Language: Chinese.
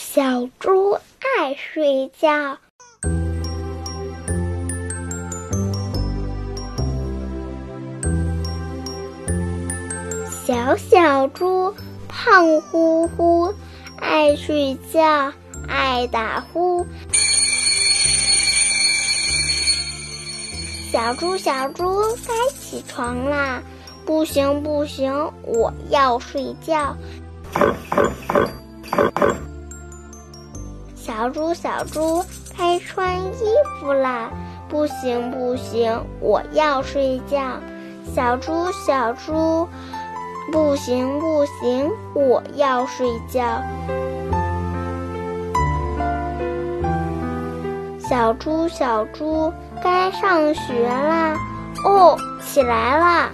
小猪爱睡觉。小小猪胖乎乎，爱睡觉，爱打呼。小猪，小猪，该起床啦！不行，不行，我要睡觉。小猪，小猪，该穿衣服啦！不行，不行，我要睡觉。小猪，小猪，不行，不行，我要睡觉。小猪，小猪，该上学啦！哦，起来啦！